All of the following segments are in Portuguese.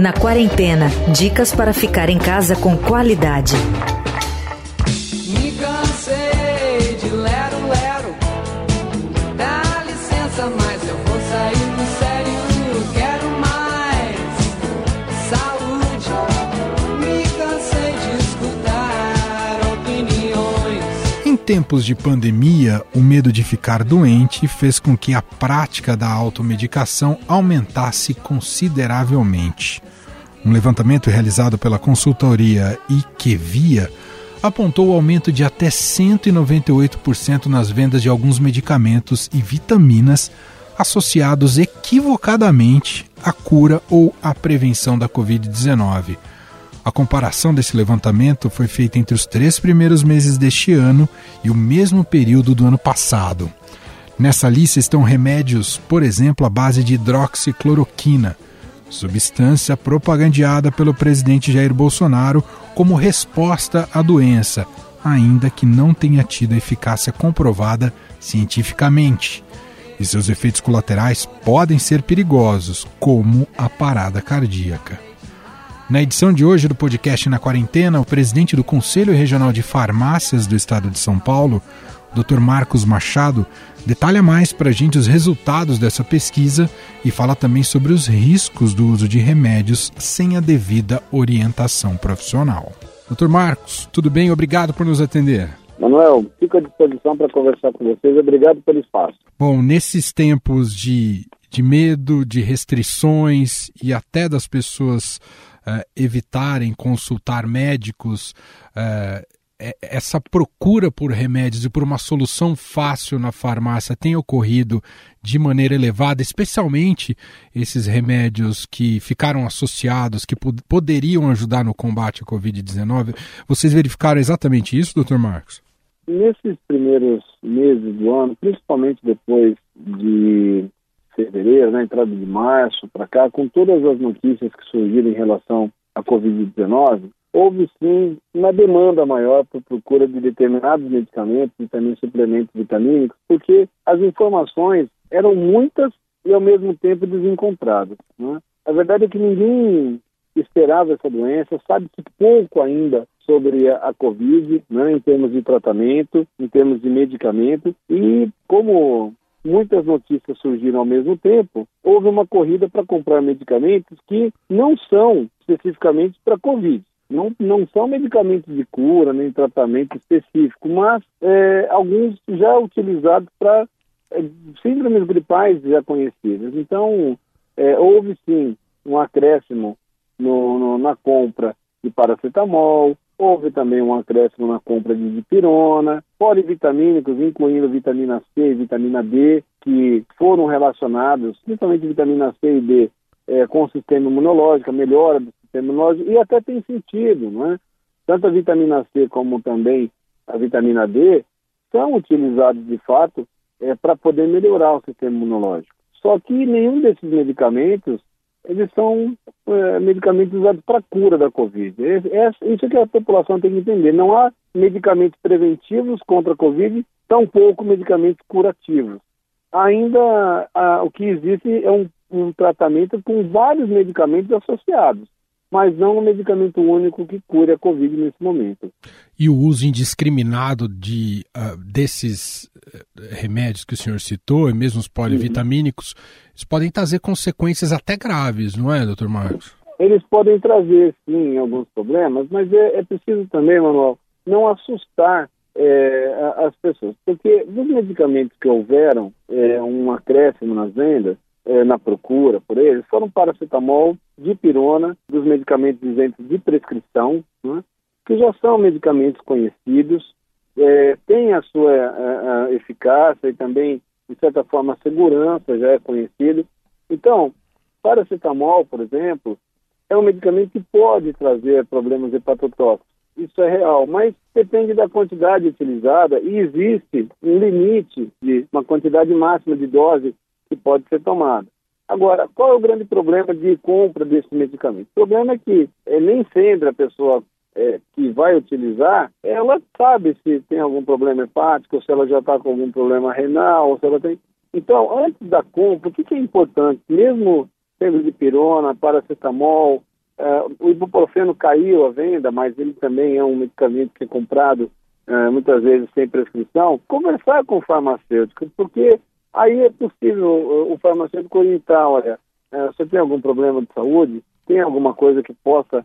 Na quarentena, dicas para ficar em casa com qualidade. Tempos de pandemia, o medo de ficar doente fez com que a prática da automedicação aumentasse consideravelmente. Um levantamento realizado pela consultoria IQVIA apontou o aumento de até 198% nas vendas de alguns medicamentos e vitaminas associados equivocadamente à cura ou à prevenção da Covid-19. A comparação desse levantamento foi feita entre os três primeiros meses deste ano e o mesmo período do ano passado. Nessa lista estão remédios, por exemplo, à base de hidroxicloroquina, substância propagandeada pelo presidente Jair Bolsonaro como resposta à doença, ainda que não tenha tido eficácia comprovada cientificamente. E seus efeitos colaterais podem ser perigosos, como a parada cardíaca. Na edição de hoje do podcast Na Quarentena, o presidente do Conselho Regional de Farmácias do Estado de São Paulo, Dr. Marcos Machado, detalha mais para a gente os resultados dessa pesquisa e fala também sobre os riscos do uso de remédios sem a devida orientação profissional. Dr. Marcos, tudo bem? Obrigado por nos atender. Manuel, fico à disposição para conversar com vocês. Obrigado pelo espaço. Bom, nesses tempos de, de medo, de restrições e até das pessoas uh, evitarem consultar médicos, uh, essa procura por remédios e por uma solução fácil na farmácia tem ocorrido de maneira elevada, especialmente esses remédios que ficaram associados, que poderiam ajudar no combate à Covid-19. Vocês verificaram exatamente isso, doutor Marcos? Nesses primeiros meses do ano, principalmente depois de fevereiro, na entrada de março para cá, com todas as notícias que surgiram em relação à Covid-19, houve sim uma demanda maior por procura de determinados medicamentos e também suplementos vitamínicos, porque as informações eram muitas e ao mesmo tempo desencontradas. Né? A verdade é que ninguém esperava essa doença, sabe-se pouco ainda sobre a, a Covid, né, em termos de tratamento, em termos de medicamento, e como muitas notícias surgiram ao mesmo tempo, houve uma corrida para comprar medicamentos que não são especificamente para Covid. Não, não são medicamentos de cura, nem tratamento específico, mas é, alguns já utilizados para é, síndromes gripais já conhecidas. Então, é, houve sim um acréscimo no, no, na compra de paracetamol, Houve também um acréscimo na compra de dipirona, polivitamínicos, incluindo vitamina C e vitamina D, que foram relacionados, principalmente vitamina C e D, é, com o sistema imunológico, a melhora do sistema imunológico, e até tem sentido, não é? Tanto a vitamina C como também a vitamina D são utilizados de fato é, para poder melhorar o sistema imunológico. Só que nenhum desses medicamentos eles são é, medicamentos usados para cura da Covid. É, isso que a população tem que entender. Não há medicamentos preventivos contra a Covid, tampouco medicamentos curativos. Ainda a, o que existe é um, um tratamento com vários medicamentos associados mas não um medicamento único que cure a Covid nesse momento. E o uso indiscriminado de, uh, desses uh, remédios que o senhor citou, e mesmo os polivitamínicos, uhum. eles podem trazer consequências até graves, não é, doutor Marcos? Eles podem trazer, sim, alguns problemas, mas é, é preciso também, Manuel, não assustar é, as pessoas, porque dos medicamentos que houveram é, um acréscimo nas vendas, é, na procura por eles foram paracetamol, dipirona, dos medicamentos isentos de prescrição, né, que já são medicamentos conhecidos, é, têm a sua a, a eficácia e também, de certa forma, a segurança já é conhecido. Então, paracetamol, por exemplo, é um medicamento que pode trazer problemas hepatotóxicos. Isso é real, mas depende da quantidade utilizada e existe um limite de uma quantidade máxima de dose que pode ser tomada. Agora, qual é o grande problema de compra desse medicamento? O problema é que é, nem sempre a pessoa é, que vai utilizar, ela sabe se tem algum problema hepático, se ela já está com algum problema renal, se ela tem. Então, antes da compra, o que, que é importante, mesmo teve de pirona, paracetamol, uh, o ibuprofeno caiu a venda, mas ele também é um medicamento que é comprado uh, muitas vezes sem prescrição, conversar com o farmacêutico, porque aí é possível o, o farmacêutico orientar, olha, uh, você tem algum problema de saúde? Tem alguma coisa que possa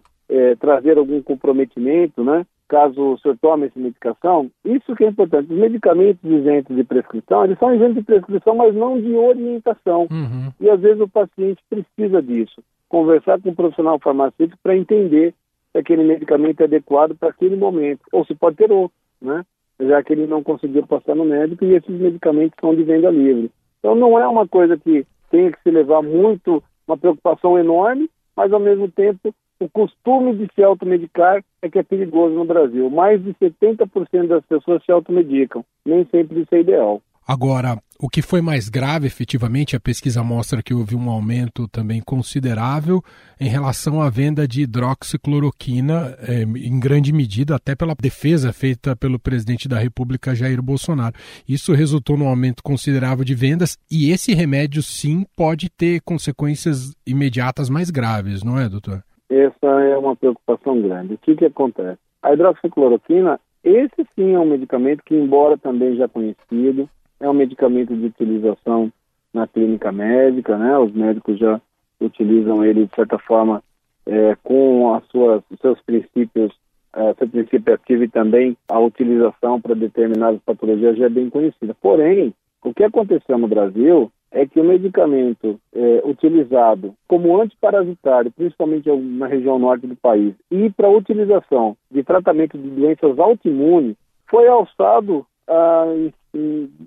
trazer algum comprometimento, né? caso o senhor tome essa medicação, isso que é importante. Os medicamentos isentos de prescrição, eles são isentos de prescrição, mas não de orientação. Uhum. E às vezes o paciente precisa disso. Conversar com um profissional farmacêutico para entender se aquele medicamento é adequado para aquele momento. Ou se pode ter outro, né? Já que ele não conseguiu passar no médico e esses medicamentos são de venda livre. Então não é uma coisa que tenha que se levar muito, uma preocupação enorme, mas ao mesmo tempo o costume de se automedicar é que é perigoso no Brasil. Mais de 70% das pessoas se automedicam. Nem sempre isso é ideal. Agora, o que foi mais grave, efetivamente, a pesquisa mostra que houve um aumento também considerável em relação à venda de hidroxicloroquina, eh, em grande medida até pela defesa feita pelo presidente da República, Jair Bolsonaro. Isso resultou num aumento considerável de vendas e esse remédio, sim, pode ter consequências imediatas mais graves, não é, doutor? Essa é uma preocupação grande. O que, que acontece? A hidroxicloroquina, esse sim é um medicamento que, embora também já conhecido, é um medicamento de utilização na clínica médica, né? Os médicos já utilizam ele de certa forma é, com as suas, seus princípios, é, seu princípio ativo e também a utilização para determinadas patologias já é bem conhecida. Porém, o que aconteceu no Brasil é que o medicamento é, utilizado como antiparasitário, principalmente na região norte do país, e para utilização de tratamento de doenças autoimunes, foi alçado ah,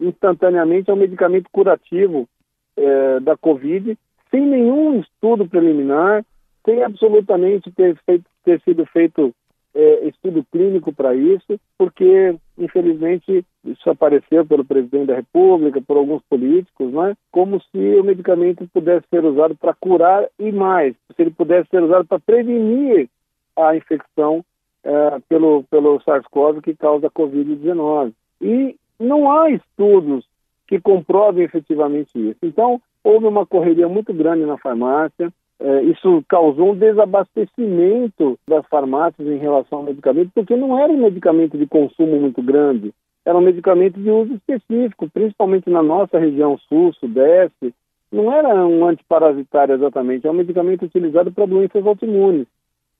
instantaneamente ao medicamento curativo é, da Covid, sem nenhum estudo preliminar, sem absolutamente ter, feito, ter sido feito é, estudo clínico para isso, porque, infelizmente, isso apareceu pelo presidente da República, por alguns políticos, né, como se o medicamento pudesse ser usado para curar e mais, se ele pudesse ser usado para prevenir a infecção é, pelo, pelo SARS-CoV que causa a Covid-19. E não há estudos que comprovem efetivamente isso. Então, houve uma correria muito grande na farmácia, é, isso causou um desabastecimento das farmácias em relação ao medicamento, porque não era um medicamento de consumo muito grande, era um medicamento de uso específico, principalmente na nossa região sul, sudeste. Não era um antiparasitário exatamente, é um medicamento utilizado para doenças autoimunes.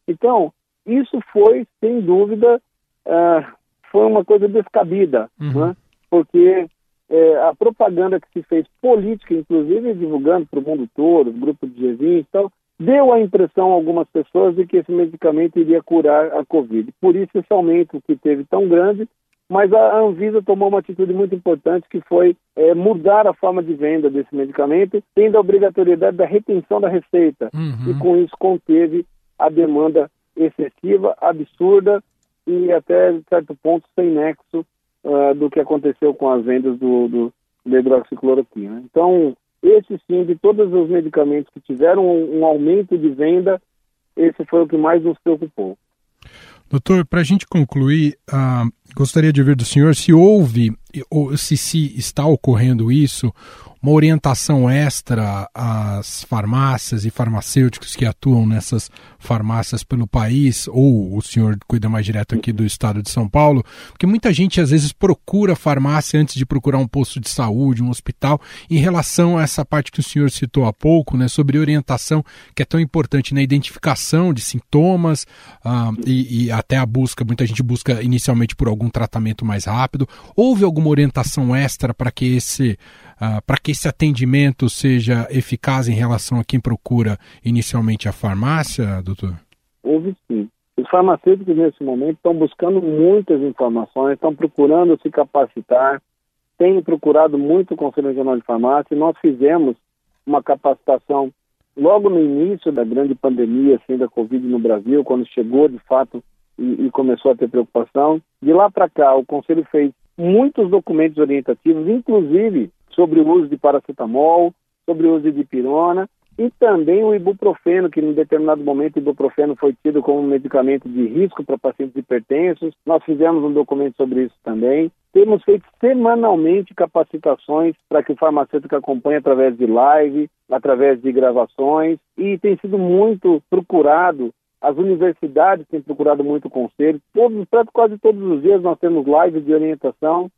Então, isso foi, sem dúvida, uh, foi uma coisa descabida, uhum. né? Porque é, a propaganda que se fez política, inclusive divulgando para o mundo todo, grupo de G20 e tal, deu a impressão a algumas pessoas de que esse medicamento iria curar a Covid. Por isso esse aumento que teve tão grande, mas a Anvisa tomou uma atitude muito importante que foi é, mudar a forma de venda desse medicamento, tendo a obrigatoriedade da retenção da receita. Uhum. E com isso conteve a demanda excessiva, absurda e até certo ponto sem nexo uh, do que aconteceu com as vendas do, do, hidroxicloroquina. Então, esse sim, de todos os medicamentos que tiveram um, um aumento de venda, esse foi o que mais nos preocupou. Doutor, para a gente concluir, uh, gostaria de ouvir do senhor se houve, ou se, se está ocorrendo isso, uma orientação extra às farmácias e farmacêuticos que atuam nessas farmácias pelo país, ou o senhor cuida mais direto aqui do estado de São Paulo, porque muita gente às vezes procura farmácia antes de procurar um posto de saúde, um hospital, em relação a essa parte que o senhor citou há pouco, né, sobre orientação, que é tão importante na identificação de sintomas uh, e, e até a busca, muita gente busca inicialmente por algum tratamento mais rápido. Houve alguma orientação extra para que esse uh, para que esse atendimento seja eficaz em relação a quem procura inicialmente a farmácia, doutor? Houve sim. Os farmacêuticos, nesse momento, estão buscando muitas informações, estão procurando se capacitar, têm procurado muito o Conselho Regional de Farmácia, e nós fizemos uma capacitação logo no início da grande pandemia assim, da Covid no Brasil, quando chegou de fato e, e começou a ter preocupação. De lá para cá, o Conselho fez muitos documentos orientativos, inclusive sobre o uso de paracetamol, sobre o uso de pirona, e também o ibuprofeno, que em determinado momento o ibuprofeno foi tido como um medicamento de risco para pacientes hipertensos. Nós fizemos um documento sobre isso também. Temos feito semanalmente capacitações para que o farmacêutico acompanhe através de live, através de gravações, e tem sido muito procurado. As universidades têm procurado muito conselho. Todos, quase todos os dias nós temos lives de orientação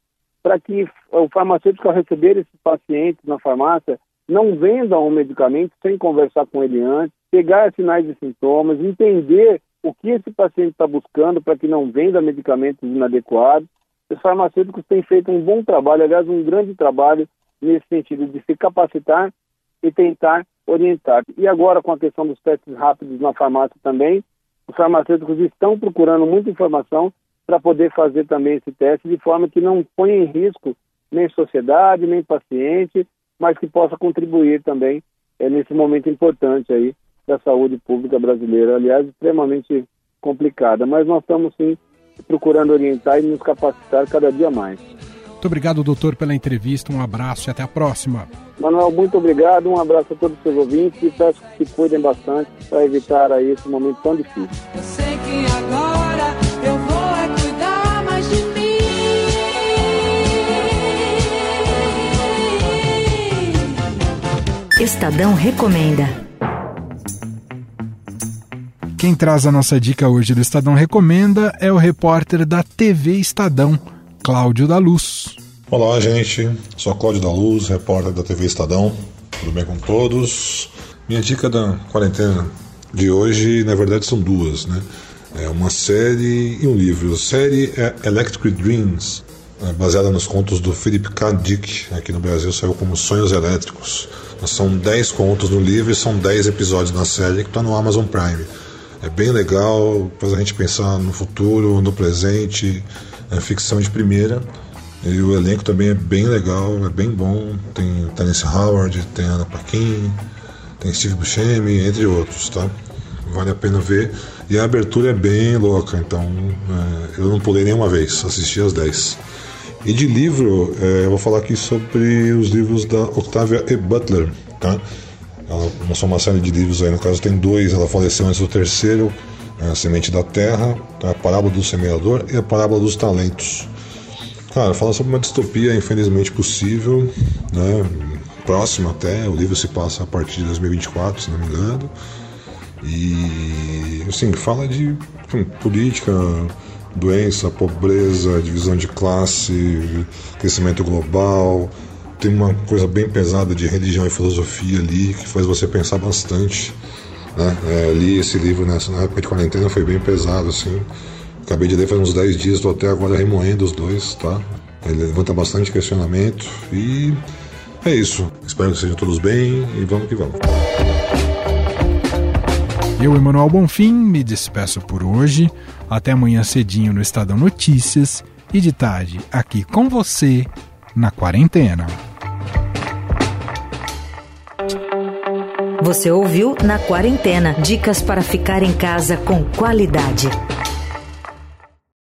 para que o farmacêutico, ao receber esses pacientes na farmácia, não vendam o medicamento sem conversar com ele antes, pegar sinais e sintomas, entender o que esse paciente está buscando para que não venda medicamentos inadequados. Os farmacêuticos têm feito um bom trabalho, aliás, um grande trabalho nesse sentido de se capacitar e tentar orientar. E agora, com a questão dos testes rápidos na farmácia também, os farmacêuticos estão procurando muita informação para poder fazer também esse teste de forma que não ponha em risco nem sociedade, nem paciente, mas que possa contribuir também é, nesse momento importante aí da saúde pública brasileira, aliás, extremamente complicada. Mas nós estamos sim procurando orientar e nos capacitar cada dia mais. Muito obrigado, doutor, pela entrevista. Um abraço e até a próxima. Manuel, muito obrigado. Um abraço a todos os seus ouvintes e peço que se cuidem bastante para evitar aí esse momento tão difícil. Eu sei que agora eu vou é cuidar mais de mim. Estadão recomenda. Quem traz a nossa dica hoje do Estadão Recomenda é o repórter da TV Estadão, Cláudio da Luz. Olá, gente. Sou Cláudio da Luz, repórter da TV Estadão. Tudo bem com todos? Minha dica da quarentena de hoje, na verdade, são duas, né? É uma série e um livro. A série é Electric Dreams, é baseada nos contos do Philip K. Dick. Aqui no Brasil saiu como Sonhos Elétricos. São 10 contos no livro e são 10 episódios na série que está no Amazon Prime. É bem legal, faz a gente pensar no futuro, no presente, é ficção de primeira. E o elenco também é bem legal, é bem bom. Tem Tennessee Howard, tem Ana Paquin, tem Steve Buscemi, entre outros, tá? Vale a pena ver. E a abertura é bem louca, então é, eu não pulei nenhuma vez, assisti as 10. E de livro, é, eu vou falar aqui sobre os livros da Octavia E. Butler, tá? Ela lançou uma série de livros aí, no caso tem dois, ela faleceu antes do terceiro, é A Semente da Terra, a Parábola do Semeador e a Parábola dos Talentos. Cara, fala sobre uma distopia infelizmente possível, né? Próxima até, o livro se passa a partir de 2024, se não me engano. E assim, fala de política, doença, pobreza, divisão de classe, crescimento global. Tem uma coisa bem pesada de religião e filosofia ali que faz você pensar bastante. Né? É, li esse livro nessa na época de quarentena, foi bem pesado assim. Acabei de ler faz uns 10 dias, estou até agora remoendo os dois, tá? Ele levanta bastante questionamento e é isso. Espero que sejam todos bem e vamos que vamos. Eu, Emanuel Bonfim, me despeço por hoje. Até amanhã cedinho no Estadão Notícias e de tarde aqui com você na quarentena. Você ouviu Na Quarentena dicas para ficar em casa com qualidade.